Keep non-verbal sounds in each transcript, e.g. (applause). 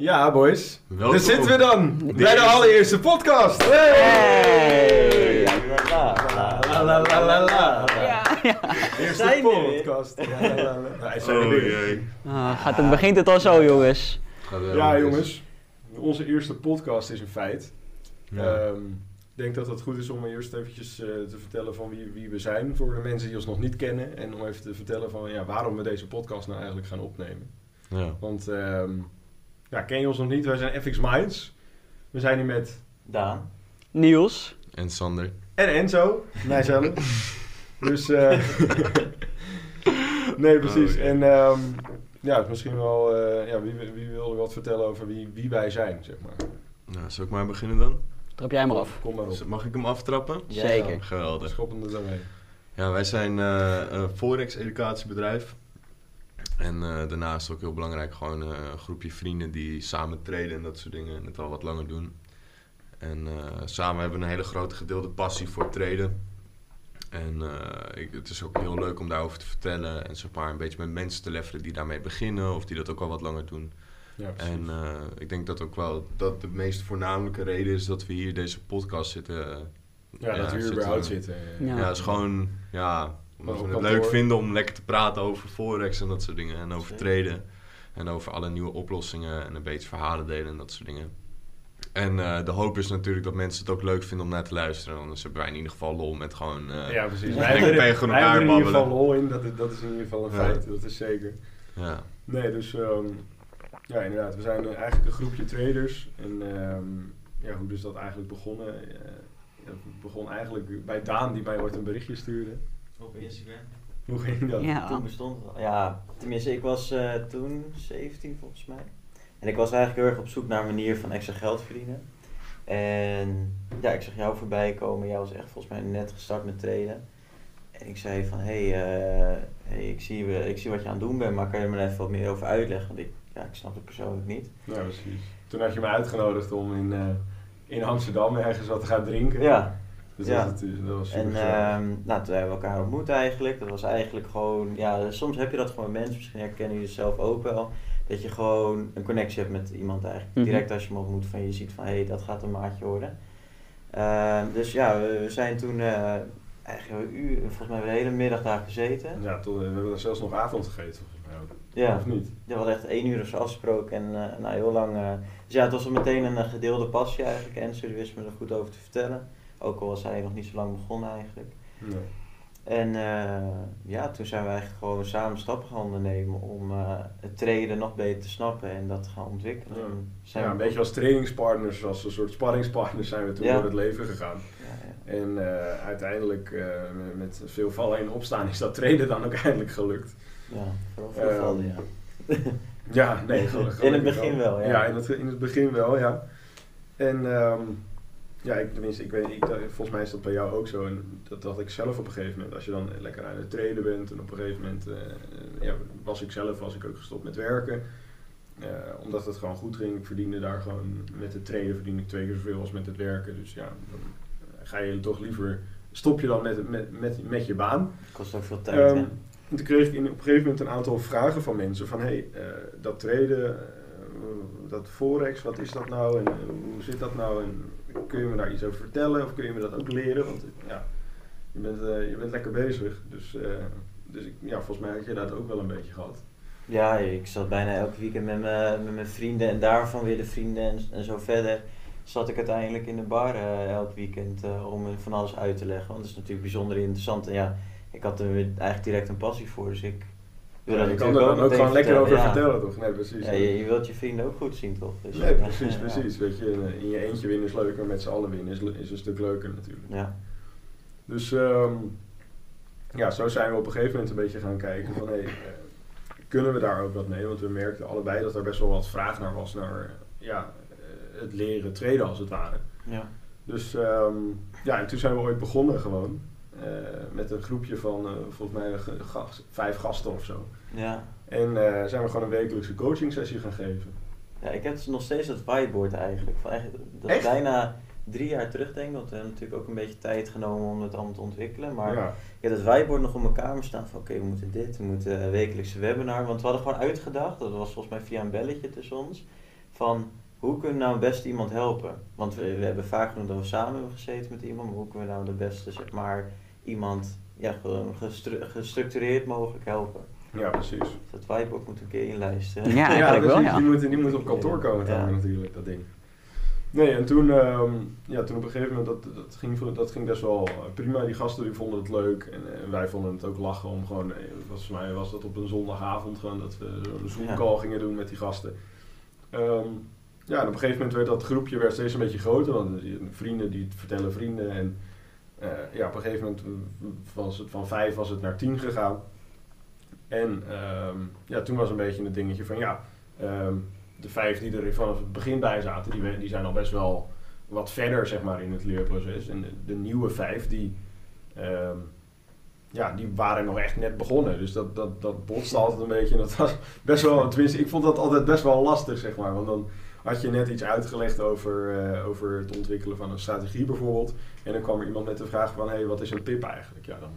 Ja, boys. Welkom. Daar zitten we dan bij de allereerste podcast. Hey! La, la, la, la, la. Ja, ja. Eerste Zijn podcast. Ja, la, la, la. Wij zijn er Oh jee. Ah, gaat het, begint het al zo, jongens? Ja, jongens. Onze eerste podcast is een feit. Ja. Ehm, ik denk dat het goed is om eerst eventjes eh, te vertellen van wie, wie we zijn voor de mensen die ons nog niet kennen. En om even te vertellen van ja, waarom we deze podcast nou eigenlijk gaan opnemen. ja. Want ehm, ja, ken je ons nog niet? Wij zijn FX Minds. We zijn hier met... Daan. Niels. En Sander. En Enzo. Mijzelf. (laughs) dus... eh (laughs) nee, precies. Oh, ja. En ehm, ja, misschien wel... eh, ja, wie, wie wil wat vertellen over wie, wie wij zijn, zeg maar. Nou, zal ik maar beginnen dan? Trap jij maar af. Kom maar op. Mag ik hem aftrappen? Zeker. Geweldig. Schoppen er dan mee. Ja, wij zijn eh, een Forex-educatiebedrijf. En eh, daarnaast ook heel belangrijk gewoon eh, een groepje vrienden die samen traden en dat soort dingen. En het al wat langer doen. En eh, samen hebben we een hele grote gedeelde passie voor traden. En eh, ik, het is ook heel leuk om daarover te vertellen. En zeg maar een beetje met mensen te levelen die daarmee beginnen. Of die dat ook al wat langer doen. Ja. En eh, ik denk dat ook wel dat de meest voornamelijke reden is dat we hier deze podcast zitten. eh, ja, dat we hier zitten überhaupt zitten. Ja. Ja, het is gewoon, ja, omdat we het leuk vinden om lekker te praten over Forex en dat soort dingen. En over traden. En over alle nieuwe oplossingen en een beetje verhalen delen en dat soort dingen. En eh, de hoop is natuurlijk dat mensen het ook leuk vinden om naar te luisteren. Anders hebben wij in ieder geval lol met gewoon... eh, Ja, precies. Wij Tegen wij elkaar hebben in ieder geval lol in. Dat, is- dat is in ieder geval een Ja. feit. Dat is zeker. ja. Nee, dus ehm, ja, inderdaad. We zijn eh, eigenlijk een groepje traders. En ehm, ja, hoe is dat eigenlijk begonnen? Eh, het begon eigenlijk bij Daan, die mij ooit een berichtje stuurde. Op Instagram. Hoe ging dat? Toen bestond het al. Ja, tenminste, ik was eh, toen 17 volgens mij. En ik was eigenlijk heel erg op zoek naar een manier van extra geld verdienen. En ja, ik zag jou voorbij komen. Jij was echt volgens mij net gestart met traden. En ik zei van, hé, hey, eh, hey, ik, zie, ik zie wat je aan het doen bent, maar kan je me er even wat meer over uitleggen? Want ik, ja, ik snap het persoonlijk niet. Ja, precies. Toen had je me uitgenodigd om in, eh, in Amsterdam ergens wat te gaan drinken. Ja, Dus ja. dat, was, dat was super En ehm, nou, toen hebben we elkaar ontmoet eigenlijk. Dat was eigenlijk gewoon, ja, soms heb je dat gewoon met mensen, misschien herkennen jullie het zelf ook wel. Dat je gewoon een connectie hebt met iemand eigenlijk. Mhm. Direct als je hem ontmoet van je ziet van, hé, hey, dat gaat een maatje worden. Ehm, dus ja, we, we zijn toen eh, eigenlijk een uur, volgens mij hebben we de hele middag daar gezeten. ja, tot, eh, we hebben er zelfs nog avond gegeten, volgens mij ook. Ja, Of niet? ja we hadden echt één uur of zo afgesproken en eh, nou, heel lang. eh, dus ja, het was al meteen een gedeelde passie eigenlijk. En ze wist me er goed over te vertellen. Ook al was hij nog niet zo lang begonnen eigenlijk. Nee. En eh, ja, toen zijn we eigenlijk gewoon samen stappen gaan ondernemen om eh, het traden nog beter te snappen en dat te gaan ontwikkelen. Ja. Zijn Ja, een beetje als trainingspartners, als een soort sparringspartners zijn we toen Ja. door het leven gegaan. Ja. En eh, uiteindelijk, met veel vallen en opstaan, is dat trainen dan ook eindelijk gelukt. ja, vooral voor Ehm, vallen, ja. (laughs) Ja, nee, gelukkig In het begin wel, ja. Ja, in het, in het begin wel, ja. En ehm, ja, ik, tenminste, ik weet, ik, volgens mij is dat bij jou ook zo. En dat dacht ik zelf op een gegeven moment. Als je dan lekker aan het trainen bent en op een gegeven moment eh, ja, was ik zelf was ik ook gestopt met werken. Eh, omdat het gewoon goed ging. Ik verdiende daar gewoon met het trainen verdiende ik twee keer zoveel als met het werken. Dus ja, dan ga je toch liever, stop je dan met, met, met, met je baan. Kost ook veel tijd, Ehm, hè. en toen kreeg ik in, op een gegeven moment een aantal vragen van mensen van hey, eh, dat traden, eh, dat forex, wat is dat nou en eh, hoe zit dat nou en kun je me daar iets over vertellen of kun je me dat ook leren? Want ja, je bent, eh, je bent lekker bezig, dus, eh, dus ik, ja, volgens mij had je dat ook wel een beetje gehad. Ja, ik zat bijna elke weekend met mijn, met mijn vrienden en daarvan weer de vrienden en, zo verder. Zat ik uiteindelijk in de bar eh, elk weekend om me van alles uit te leggen. Want het is natuurlijk bijzonder interessant. En ja, ik had er eigenlijk direct een passie voor. Dus ik Ja, je kan er dan ook gewoon lekker over vertellen, toch? Nee, precies. Ja, je, je wilt je vrienden ook goed zien, toch? Dus, nee, ja, precies, precies. Weet je, in, je eentje winnen is leuker, maar met z'n allen winnen is, is een stuk leuker natuurlijk. Ja, Dus ehm, ja, zo zijn we op een gegeven moment een beetje gaan kijken van hey, eh, kunnen we daar ook wat mee? Want we merkten allebei dat er best wel wat vraag naar was naar ja, eh, het leren traden als het ware. ja. Dus ehm, ja, en toen zijn we ooit begonnen gewoon. Eh, met een groepje van eh, volgens mij gast- vijf gasten of zo. Ja. En eh, zijn we gewoon een wekelijkse coaching sessie gaan geven. ja, ik heb dus nog steeds dat whiteboard eigenlijk. Van eigenlijk dat Echt? bijna drie jaar terug denk ik, want we hebben natuurlijk ook een beetje tijd genomen om het allemaal te ontwikkelen. Maar ja. ik heb het whiteboard nog op mijn kamer staan van oké, we moeten dit, we moeten een wekelijkse webinar. Want we hadden gewoon uitgedacht, dat was volgens mij via een belletje tussen ons, van hoe kunnen we nou het beste iemand helpen? Want we, we hebben vaak genoeg dat we samen hebben gezeten met iemand, maar hoe kunnen we nou de beste, zeg maar, iemand ja, gewoon gestru- gestructureerd mogelijk helpen? ja, precies. Dus dat whiteboard moet een keer inlijsten. Ja, (laughs) eigenlijk dus wel, die, ja. die, moet, die moet op kantoor komen Ja. dan natuurlijk, dat ding. Nee, en toen, ehm, ja, toen op een gegeven moment, dat, dat, ging, voor- dat ging best wel prima. Die gasten die vonden het leuk en, wij vonden het ook lachen om gewoon, eh, volgens mij was dat op een zondagavond gewoon dat we een Zoom-call gingen doen met die gasten. Ehm, ja, en op een gegeven moment werd dat groepje werd steeds een beetje groter, want vrienden die vertellen vrienden en eh, ja, op een gegeven moment was het van vijf was het naar tien gegaan. En ehm, ja, toen was een beetje het dingetje van ja, ehm, de vijf die er vanaf het begin bij zaten, die, zijn al best wel wat verder zeg maar in het leerproces. En de, nieuwe vijf, die, ehm, ja, die waren nog echt net begonnen. Dus dat, dat, dat botste altijd een beetje. Dat was best wel, tenminste, ik vond dat altijd best wel lastig zeg maar. Want dan had je net iets uitgelegd over, eh, over het ontwikkelen van een strategie bijvoorbeeld. En dan kwam er iemand met de vraag van, hé, hey, wat is een tip eigenlijk? Ja, dan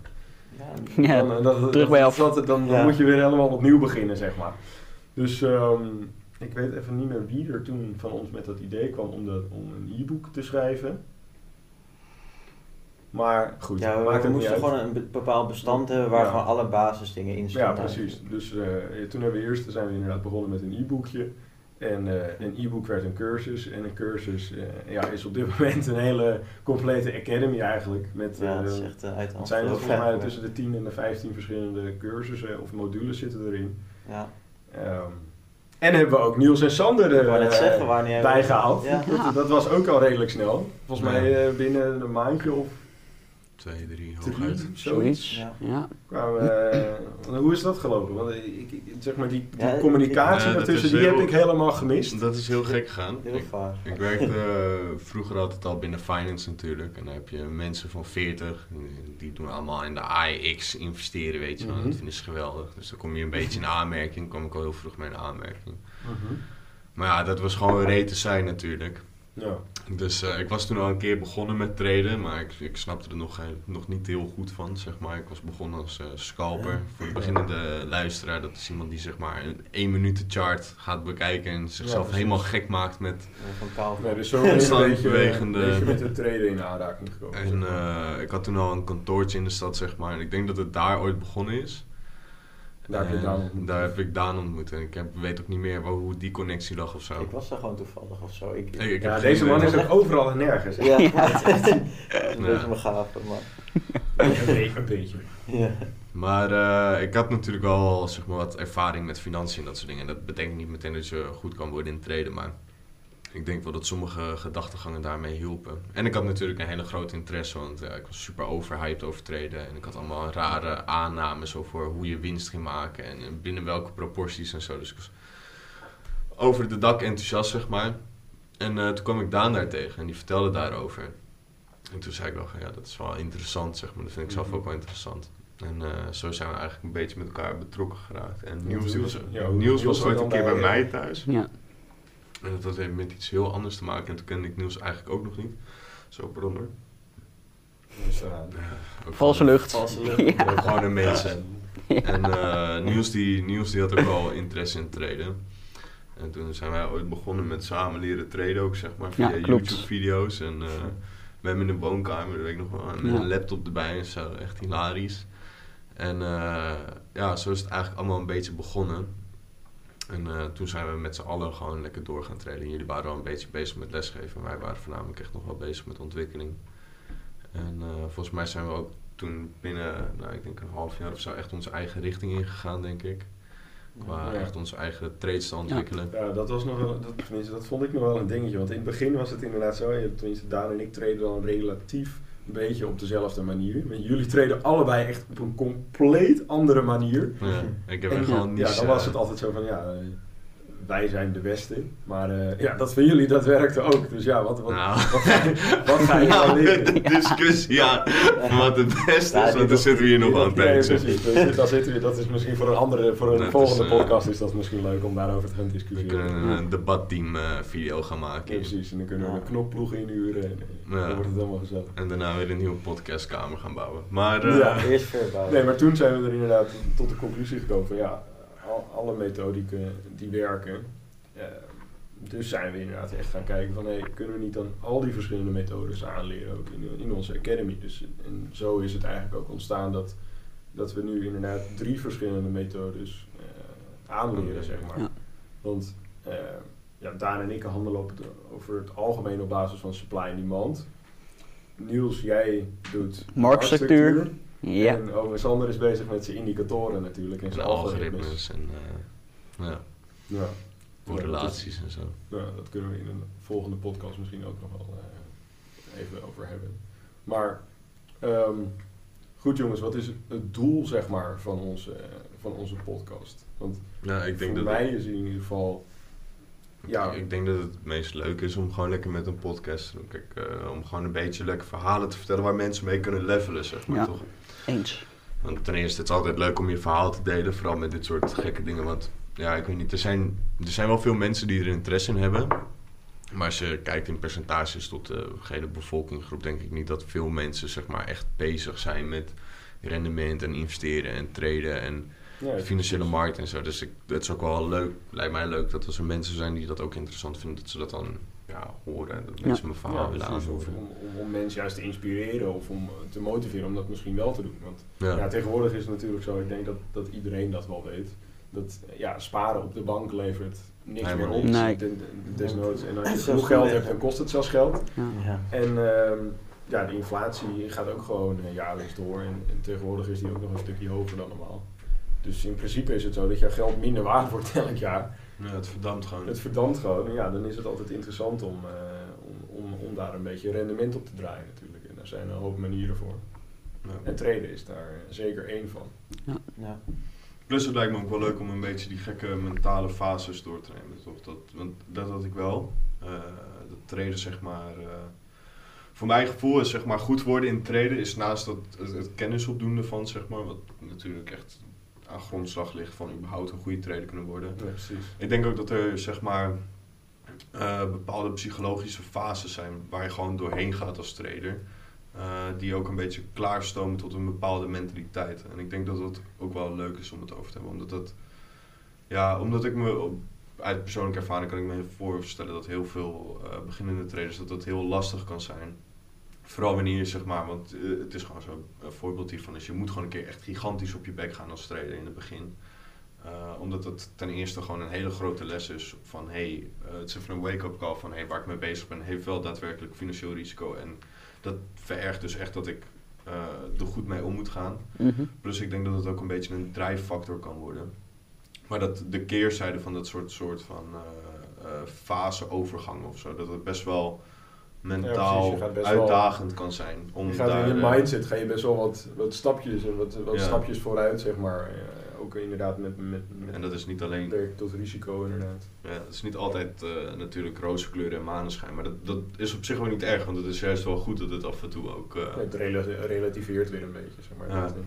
Ja, (laughs) Ja, dan, eh, dat- terug bij dat- af. dat- dan, dan Ja. moet je weer helemaal opnieuw beginnen, zeg maar. Dus ehm, ik weet even niet meer wie er toen van ons met dat idee kwam om, de, om een e-book te schrijven. Maar goed, Ja, we, maakt moesten gewoon een be- bepaald bestand hebben waar Ja. gewoon alle basisdingen in Ja, staan. precies. Dus eh, toen hebben we eerst zijn we inderdaad begonnen met een e-boekje. En eh, een e-book werd een cursus. En een cursus eh, ja, is op dit (laughs) moment een hele complete academy eigenlijk. Met, Ja, dat is eh, echt uit het hand zijn er volgens mij tussen de 10 en de 15 verschillende cursussen of modules zitten erin. Ja. Ehm, en hebben we ook Niels en Sander zeggen, bijgehaald. Ja. Dat, (laughs) dat was ook al redelijk snel. Volgens Ja. mij eh, binnen een maandje of Twee, drie, hooguit. zoiets. Ja. Eh, hoe is dat gelopen? Want ik, ik- zeg maar die, die Ja, communicatie Ja, daartussen, die heel- heb ik helemaal gemist. Dat is heel gek gegaan. Heel Ik, werkte eh, vroeger altijd al binnen finance natuurlijk. En dan heb je mensen van 40, die doen allemaal in de AIX investeren, weet je wel. Mhm. Dat vinden ze geweldig. Dus dan kom je een beetje in aanmerking. kwam ik al heel vroeg mee in aanmerking. Maar ja, dat was gewoon rete zijn natuurlijk. Ja. Dus eh, ik was toen al een keer begonnen met traden, maar ik, ik snapte er nog, geen- nog niet heel goed van, zeg maar. Ik was begonnen als eh, scalper. Voor de beginnende luisteraar, dat is iemand die zeg maar een 1 minuten chart gaat bekijken en zichzelf helemaal gek maakt met... Ja. Nee, dus zo Constant bewegende- een beetje met het treden in aanraking gekomen. zeg En maar. eh, ik had toen al een kantoortje in de stad, zeg maar. En ik denk dat het daar ooit begonnen is. Daar heb je En Daan ontmoet. Daar heb ik Daan ontmoet. En ik heb, weet ook niet meer waar, hoe die connectie lag of zo. Ik was daar gewoon toevallig of zo. Ik, Ik- ik ja, heb deze man idee. is ook overal en nergens. hè? ja, (laughs) het (laughs) is echt een, een beetje maar... Een, een beetje. Ja. Maar eh, ik had natuurlijk wel zeg maar, wat ervaring met financiën en dat soort dingen. Dat betekent niet meteen dat je goed kan worden in traden, maar ik denk wel dat sommige gedachtegangen daarmee hielpen. En ik had natuurlijk een hele grote interesse, want ja, ik was super overhyped over traden. En ik had allemaal rare aannames over hoe je winst ging maken en binnen welke proporties en zo. Dus ik was over de dak enthousiast, zeg maar. En eh, toen kwam ik Daan daar tegen en die vertelde daarover. En toen zei ik wel van ja, dat is wel interessant, zeg maar. Dat vind ik zelf Mhm. ook wel interessant. En eh, zo zijn we eigenlijk een beetje met elkaar betrokken geraakt. En Niels, was, ja, Niels Niels was ooit een keer bij bij, mij eh, thuis. Ja. En dat had even met iets heel anders te maken. En toen kende ik Niels eigenlijk ook nog niet. Zo, pardon hoor. Dus, eh, Ook Valse lucht. Valse lucht. Ja. Ook gewoon een mens. Ja. En eh, Niels, die, Niels die had ook wel interesse in traden. En toen zijn wij ooit begonnen met samen leren traden ook, zeg maar, via. YouTube-video's. En eh, we hebben in de woonkamer, dat weet ik nog wel, een, laptop erbij en zo. Echt hilarisch. En eh, ja, zo is het eigenlijk allemaal een beetje begonnen. En eh, toen zijn we met z'n allen gewoon lekker door gaan traden. Jullie waren wel een beetje bezig met lesgeven. En wij waren voornamelijk echt nog wel bezig met ontwikkeling. En eh, volgens mij zijn we ook toen binnen, nou, ik denk een half jaar of zo, echt onze eigen richting ingegaan, denk ik. Qua Ja. echt onze eigen trades te ontwikkelen. Ja, dat was nog wel, dat, tenminste, dat vond ik nog wel een dingetje. Want in het begin was het inderdaad zo, je- tenminste Daan en ik treden dan relatief een beetje op dezelfde manier. Maar jullie treden allebei echt op een compleet andere manier. Ja, ik heb En wel niet. ja, dan was het altijd zo van, ja, eh, wij zijn de beste. Maar eh, ja, dat van jullie, dat werkte ook. Dus ja, wat, wat, Nou. wat, ga je, wat ga je (laughs) nou Nou, leren? de discussie, ja, wat het beste Ja, is, want dan zitten we hier nog aan het Nee, precies. Dus daar zitten we, dat is misschien voor een andere, voor een Dat is, volgende eh, podcast is dat misschien leuk om daarover te gaan We discussiëren. kunnen een, debatteam eh, video gaan Ja, maken. precies, en dan kunnen we een knopploeg inhuren en Ja. dan wordt het allemaal gezellig. En daarna weer een nieuwe podcastkamer gaan bouwen. Maar eh, Ja. Eerst verbouwen. Nee, maar toen zijn we er inderdaad tot de conclusie gekomen van ja, al- alle methodieken die werken. eh, dus zijn we inderdaad echt gaan kijken van hey, kunnen we niet dan al die verschillende methodes aanleren ook in, in onze academy. Dus, en zo is het eigenlijk ook ontstaan dat, dat we nu inderdaad drie verschillende methodes eh, aanleren, zeg maar. Ja. Want eh, ja, Daan en ik handelen het, over het algemeen op basis van supply en demand. Niels, jij doet Marktstructuur. Ja. En Ome Sander is bezig met zijn indicatoren natuurlijk en en zijn algoritmes. algoritmes en eh, ja, Ja. correlaties en zo. Nou, dat kunnen we in een volgende podcast misschien ook nog wel eh, even over hebben. Maar ehm, goed jongens, wat is het doel zeg maar van onze, van onze podcast? Want Ja, ik denk voor dat mij is in ieder geval... Ja, Ik denk dat het het meest leuk is om gewoon lekker met een podcast te doen. Kijk, eh, om gewoon een beetje lekker verhalen te vertellen waar mensen mee kunnen levelen, zeg maar Ja. toch? Eens. Want ten eerste, het is altijd leuk om je verhaal te delen, vooral met dit soort gekke dingen. Want ja, ik weet niet, er zijn, er zijn wel veel mensen die er interesse in hebben. Maar als je kijkt in percentages tot de gehele bevolkingsgroep, denk ik niet dat veel mensen zeg maar echt bezig zijn met rendement en investeren en traden en ja, de financiële markt en zo. Dus ik, het is ook wel leuk, lijkt mij leuk dat als er mensen zijn die dat ook interessant vinden, dat ze dat dan ja, horen en dat Ja. mensen mijn verhaal Ja, willen precies, om, aanhoren. om, om, om mensen juist te inspireren of om te motiveren om dat misschien wel te doen. Want Ja. Ja, tegenwoordig is het natuurlijk zo, ik denk dat, dat iedereen dat wel weet. Dat ja, sparen op de bank levert niks Nee, meer op. Nee. De- de- desnoods. En als je genoeg geld hebt, dan kost het zelfs geld. Ja. Ja. En ehm, ja, de inflatie gaat ook gewoon eh, jaarlijks door. En, en tegenwoordig is die ook nog een stukje hoger dan normaal. Dus in principe is het zo dat jouw geld minder waard wordt (laughs) elk jaar. Ja, het verdampt gewoon. Het verdampt gewoon. En ja, dan is het altijd interessant om, eh, om, om, om daar een beetje rendement op te draaien natuurlijk. En daar zijn een hoop manieren voor. Ja. En traden is daar zeker één van. Ja. Plus het lijkt me ook wel leuk om een beetje die gekke mentale fases door te nemen. Toch? Dat, want dat had ik wel. Eh dat traden zeg maar... eh, voor mijn gevoel is zeg maar goed worden in traden is naast dat, het, het kennis opdoende van zeg maar... Wat natuurlijk echt aan grondslag ligt van überhaupt een goede trader kunnen worden. Ja, precies. Ik denk ook dat er zeg maar eh, bepaalde psychologische fases zijn waar je gewoon doorheen gaat als trader. eh, die ook een beetje klaarstomen tot een bepaalde mentaliteit. En ik denk dat dat ook wel leuk is om het over te hebben. Omdat dat, ja, omdat ik me op- uit persoonlijke ervaring kan ik me voorstellen dat heel veel eh, beginnende traders dat dat heel lastig kan zijn. Vooral wanneer je zeg maar, want eh, het is gewoon zo een voorbeeld hiervan is je moet gewoon een keer echt gigantisch op je bek gaan als trader in het begin. Eh, omdat het ten eerste gewoon een hele grote les is van hey, eh, het is even een wake-up call van hey, waar ik mee bezig ben, heeft wel daadwerkelijk financieel risico. En dat verergt dus echt dat ik eh, er goed mee om moet gaan. Mhm. Plus ik denk dat het ook een beetje een drijffactor kan worden. Maar dat de keerzijde van dat soort, soort van eh eh, faseovergang of zo, dat het best wel mentaal wel- uitdagend kan zijn. Om Je gaat daar, in je eh, mindset ga je best wel wat, wat stapjes en wat, wat Ja. stapjes vooruit, zeg maar. Eh, ook inderdaad met, met, met En dat is niet alleen tot risico, inderdaad. Ja, het is niet altijd eh, natuurlijk roze kleuren en maneschijn, maar dat, dat is op zich ook niet erg, want het is juist wel goed dat het af en toe ook... eh, Het rela- relativeert weer een beetje, zeg maar. Ja. Dat, eh,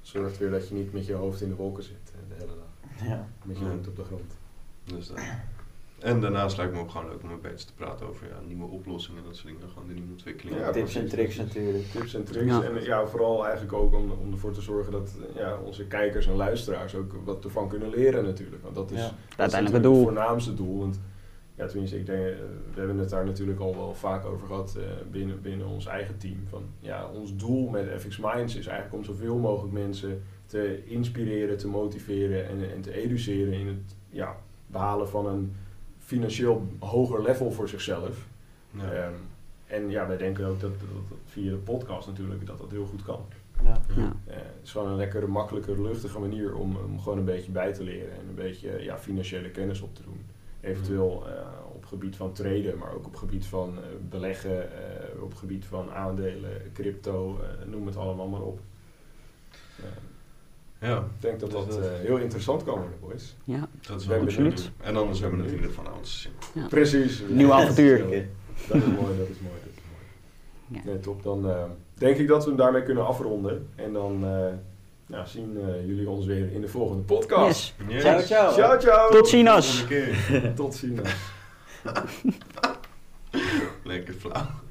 zorgt weer dat je niet met je hoofd in de wolken zit de hele dag. Ja. Met je Ja. hoofd op de grond. dus dat. En daarnaast lijkt me ook gewoon leuk om een beetje te praten over ja, nieuwe oplossingen en dat soort dingen, gewoon de nieuwe ontwikkelingen. Ja, Tips en tricks natuurlijk. Tips en tricks. Ja. En ja, vooral eigenlijk ook om, om ervoor te zorgen dat ja, onze kijkers en luisteraars ook wat ervan kunnen leren natuurlijk. Want dat is, Ja. dat is het doel. voornaamste doel. Want ja, tenminste, ik denk, eh, we hebben het daar natuurlijk al wel vaak over gehad eh, binnen, binnen ons eigen team. Van, ja, ons doel met FX Minds is eigenlijk om zoveel mogelijk mensen te inspireren, te motiveren en, en te educeren in het ja, behalen van een financieel hoger level voor zichzelf. Ja. Ehm, en ja, wij denken ook dat, dat, dat via de podcast natuurlijk dat dat heel goed kan. Ja. Ja. Eh, het is gewoon een lekkere, makkelijke, luchtige manier om, om gewoon een beetje bij te leren en een beetje ja, financiële kennis op te doen. Eventueel eh, op gebied van traden, maar ook op gebied van eh, beleggen, eh, op gebied van aandelen, crypto, noem het allemaal maar op. Ja, Ik denk dat dat dat- eh, heel interessant kan worden, boys. Ja, dat is wel absoluut. En anders hebben we natuurlijk vanavond te zien. Precies. Nieuw avontuur. Dat is mooi, dat is mooi, dat is mooi. Ja. Nee, top. Dan eh, denk ik dat we hem daarmee kunnen afronden. En dan eh, nou, zien eh, jullie ons weer in de volgende podcast. yes. Ciao, ciao. Ciao, ciao. Tot ziens. (laughs) Tot ziens. (laughs) Lekker flauw.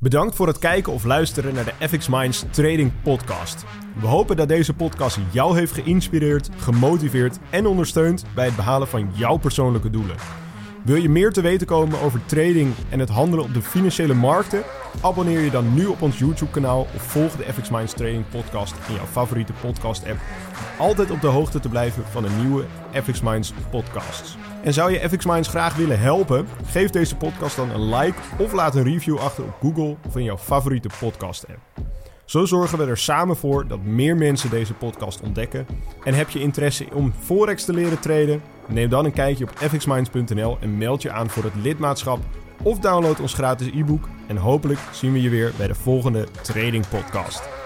Bedankt voor het kijken of luisteren naar de FX Minds Trading Podcast. We hopen dat deze podcast jou heeft geïnspireerd, gemotiveerd en ondersteund bij het behalen van jouw persoonlijke doelen. Wil je meer te weten komen over trading en het handelen op de financiële markten? Abonneer je dan nu op ons YouTube-kanaal of volg de FX Minds Trading Podcast in jouw favoriete podcast-app. Altijd op de hoogte te blijven van de nieuwe FX Minds podcasts. En zou je FX Minds graag willen helpen? Geef deze podcast dan een like of laat een review achter op Google of in jouw favoriete podcast-app. Zo zorgen we er samen voor dat meer mensen deze podcast ontdekken. En heb je interesse om Forex te leren traden? Neem dan een kijkje op fxminds.nl en meld je aan voor het lidmaatschap. Of download ons gratis e-book. En hopelijk zien we je weer bij de volgende Trading Podcast.